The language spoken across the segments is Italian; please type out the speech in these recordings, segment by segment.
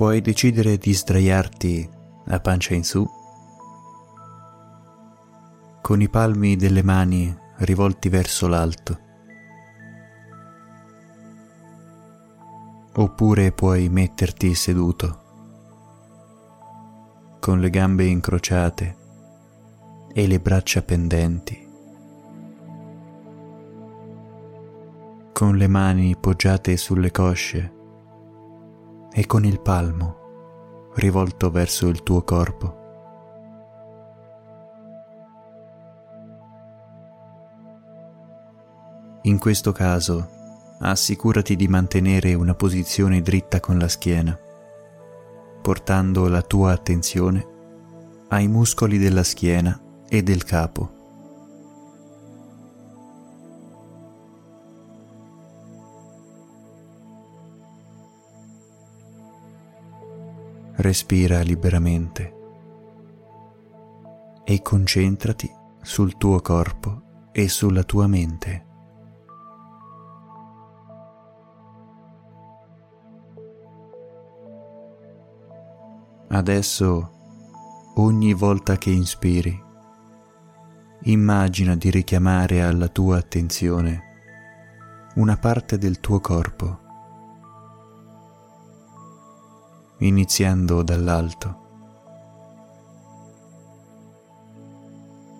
puoi decidere di sdraiarti a pancia in su, con i palmi delle mani rivolti verso l'alto. Oppure puoi metterti seduto, con le gambe incrociate e le braccia pendenti, con le mani poggiate sulle cosce e con il palmo rivolto verso il tuo corpo. In questo caso, assicurati di mantenere una posizione dritta con la schiena, portando la tua attenzione ai muscoli della schiena e del capo. Respira liberamente e concentrati sul tuo corpo e sulla tua mente. Adesso, ogni volta che inspiri, immagina di richiamare alla tua attenzione una parte del tuo corpo, iniziando dall'alto.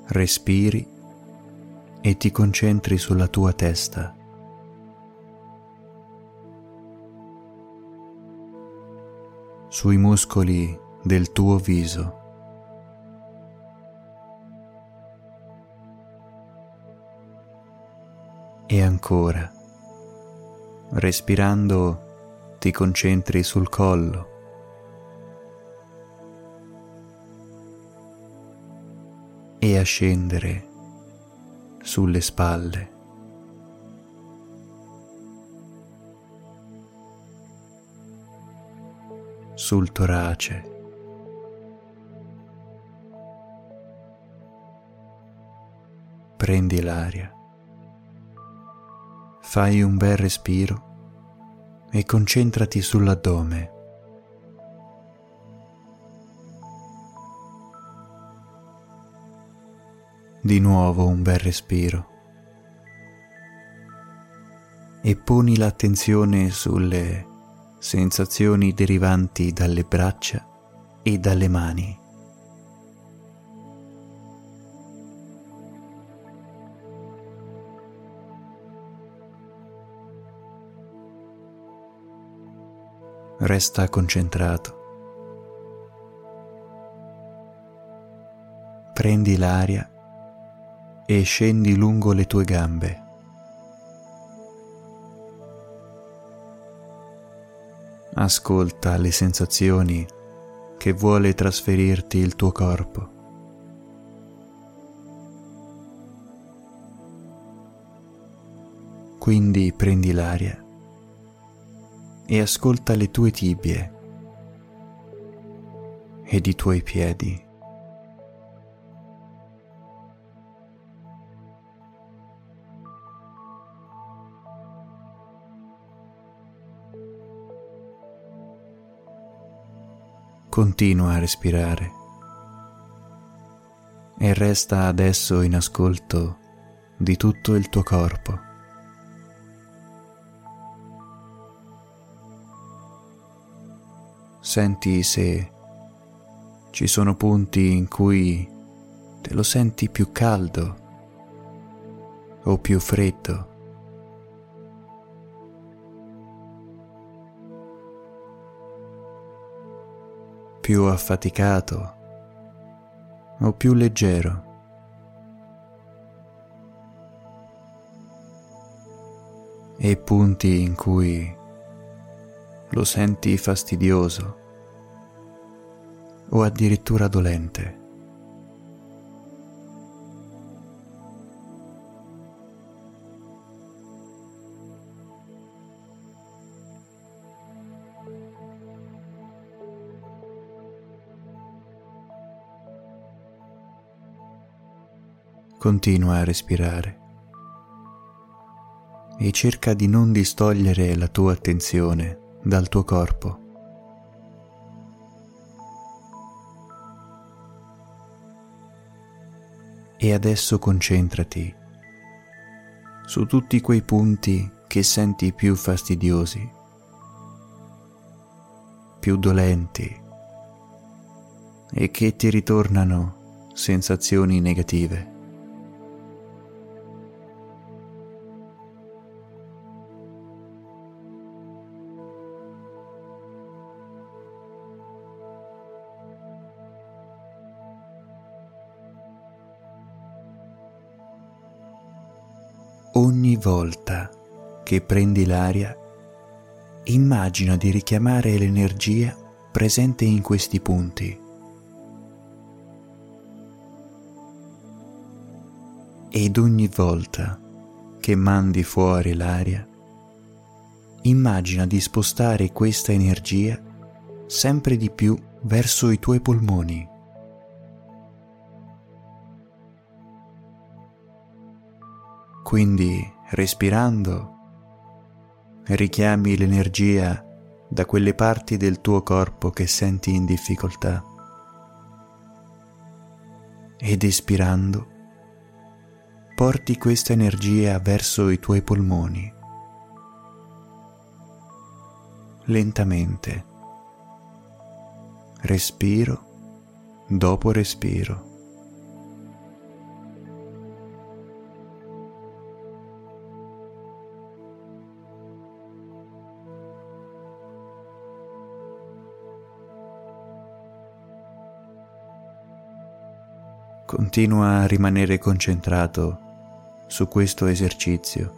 Respiri e ti concentri sulla tua testa. sui muscoli del tuo viso. E ancora, respirando, ti concentri sul collo. A scendere sulle spalle. sul torace. Prendi l'aria, fai un bel respiro e concentrati sull'addome. Di nuovo un bel respiro e poni l'attenzione sulle sensazioni derivanti dalle braccia e dalle mani. Resta concentrato. Prendi l'aria e scendi lungo le tue gambe. ascolta le sensazioni che vuole trasferirti il tuo corpo. Quindi prendi l'aria e ascolta le tue tibie ed i tuoi piedi. Continua a respirare e resta adesso in ascolto di tutto il tuo corpo. Senti se ci sono punti in cui te lo senti più caldo o più freddo. Più affaticato o più leggero. E punti in cui lo senti fastidioso o addirittura dolente. Continua a respirare e cerca di non distogliere la tua attenzione dal tuo corpo. E adesso concentrati su tutti quei punti che senti più fastidiosi, più dolenti e che ti ritornano sensazioni negative. Ogni volta che prendi l'aria, immagina di richiamare l'energia presente in questi punti. Ed ogni volta che mandi fuori l'aria, immagina di spostare questa energia sempre di più verso i tuoi polmoni. Quindi, respirando, richiami l'energia da quelle parti del tuo corpo che senti in difficoltà. Ed espirando, porti questa energia verso i tuoi polmoni. Lentamente, respiro dopo respiro. Continua a rimanere concentrato su questo esercizio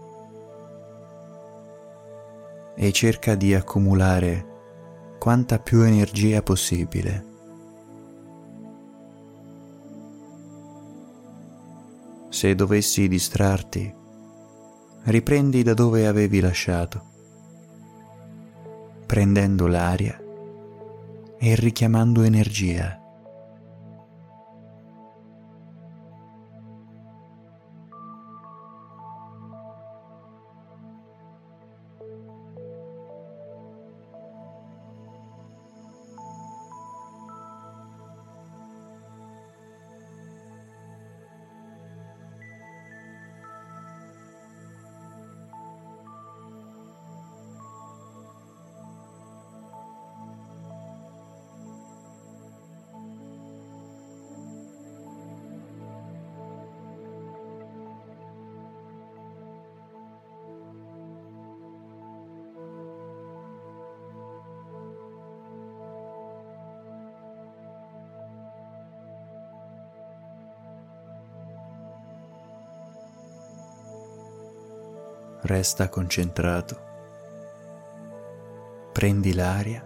e cerca di accumulare quanta più energia possibile. Se dovessi distrarti, riprendi da dove avevi lasciato, prendendo l'aria e richiamando energia. Resta concentrato. Prendi l'aria,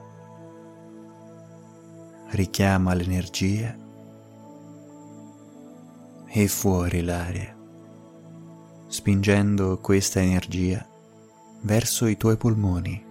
richiama l'energia e fuori l'aria, spingendo questa energia verso i tuoi polmoni.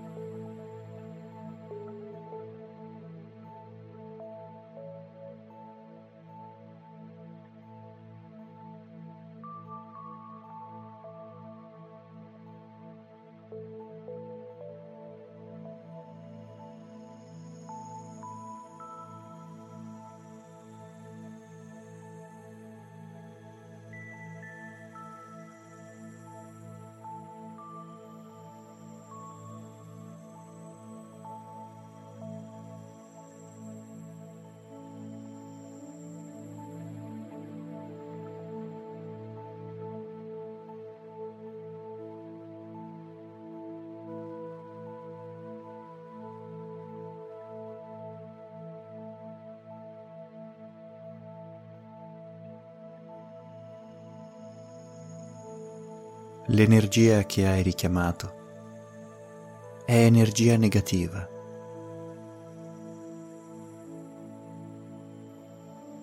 L'energia che hai richiamato è energia negativa.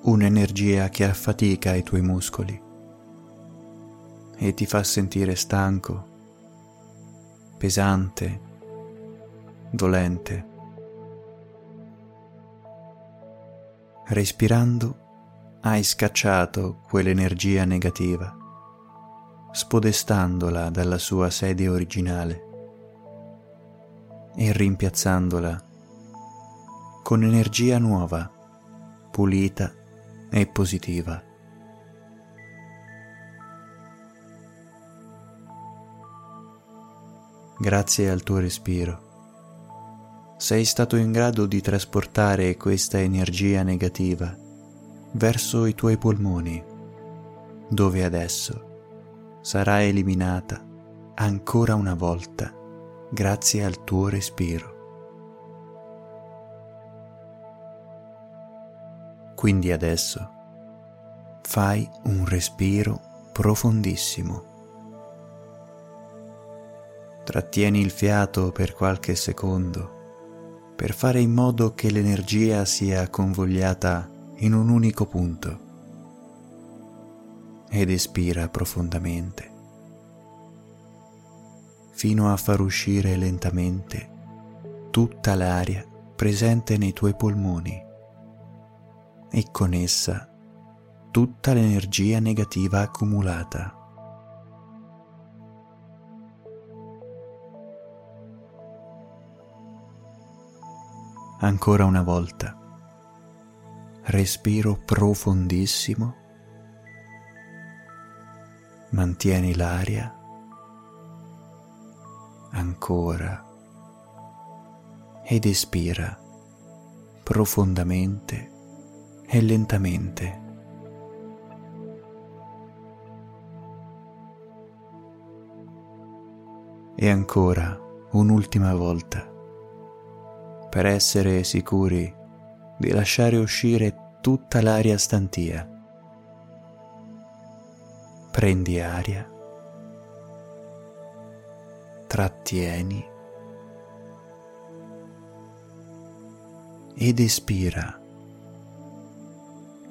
Un'energia che affatica i tuoi muscoli e ti fa sentire stanco, pesante, dolente. Respirando hai scacciato quell'energia negativa spodestandola dalla sua sede originale e rimpiazzandola con energia nuova, pulita e positiva. Grazie al tuo respiro sei stato in grado di trasportare questa energia negativa verso i tuoi polmoni, dove adesso sarà eliminata ancora una volta grazie al tuo respiro. Quindi adesso fai un respiro profondissimo. Trattieni il fiato per qualche secondo per fare in modo che l'energia sia convogliata in un unico punto ed espira profondamente fino a far uscire lentamente tutta l'aria presente nei tuoi polmoni e con essa tutta l'energia negativa accumulata. Ancora una volta. Respiro profondissimo. Mantieni l'aria. Ancora. Ed espira profondamente e lentamente. E ancora un'ultima volta per essere sicuri di lasciare uscire tutta l'aria stantia. Prendi aria, trattieni ed espira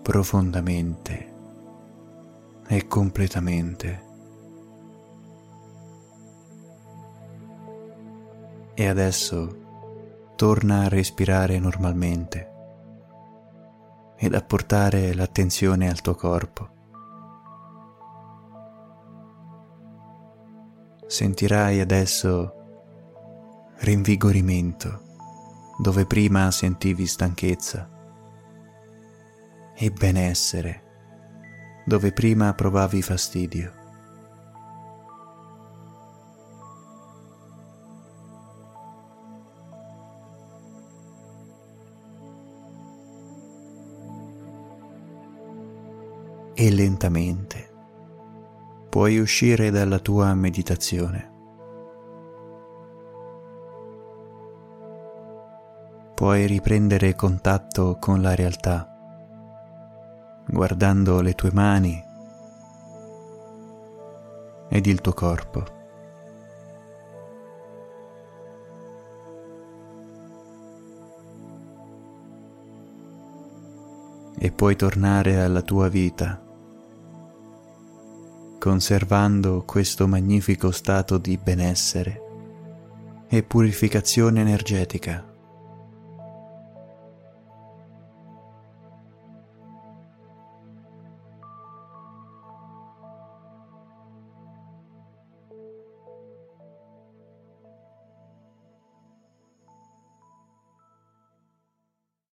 profondamente e completamente. E adesso torna a respirare normalmente ed a portare l'attenzione al tuo corpo. Sentirai adesso rinvigorimento dove prima sentivi stanchezza e benessere dove prima provavi fastidio. e lentamente puoi uscire dalla tua meditazione. Puoi riprendere contatto con la realtà, guardando le tue mani ed il tuo corpo. E puoi tornare alla tua vita conservando questo magnifico stato di benessere e purificazione energetica.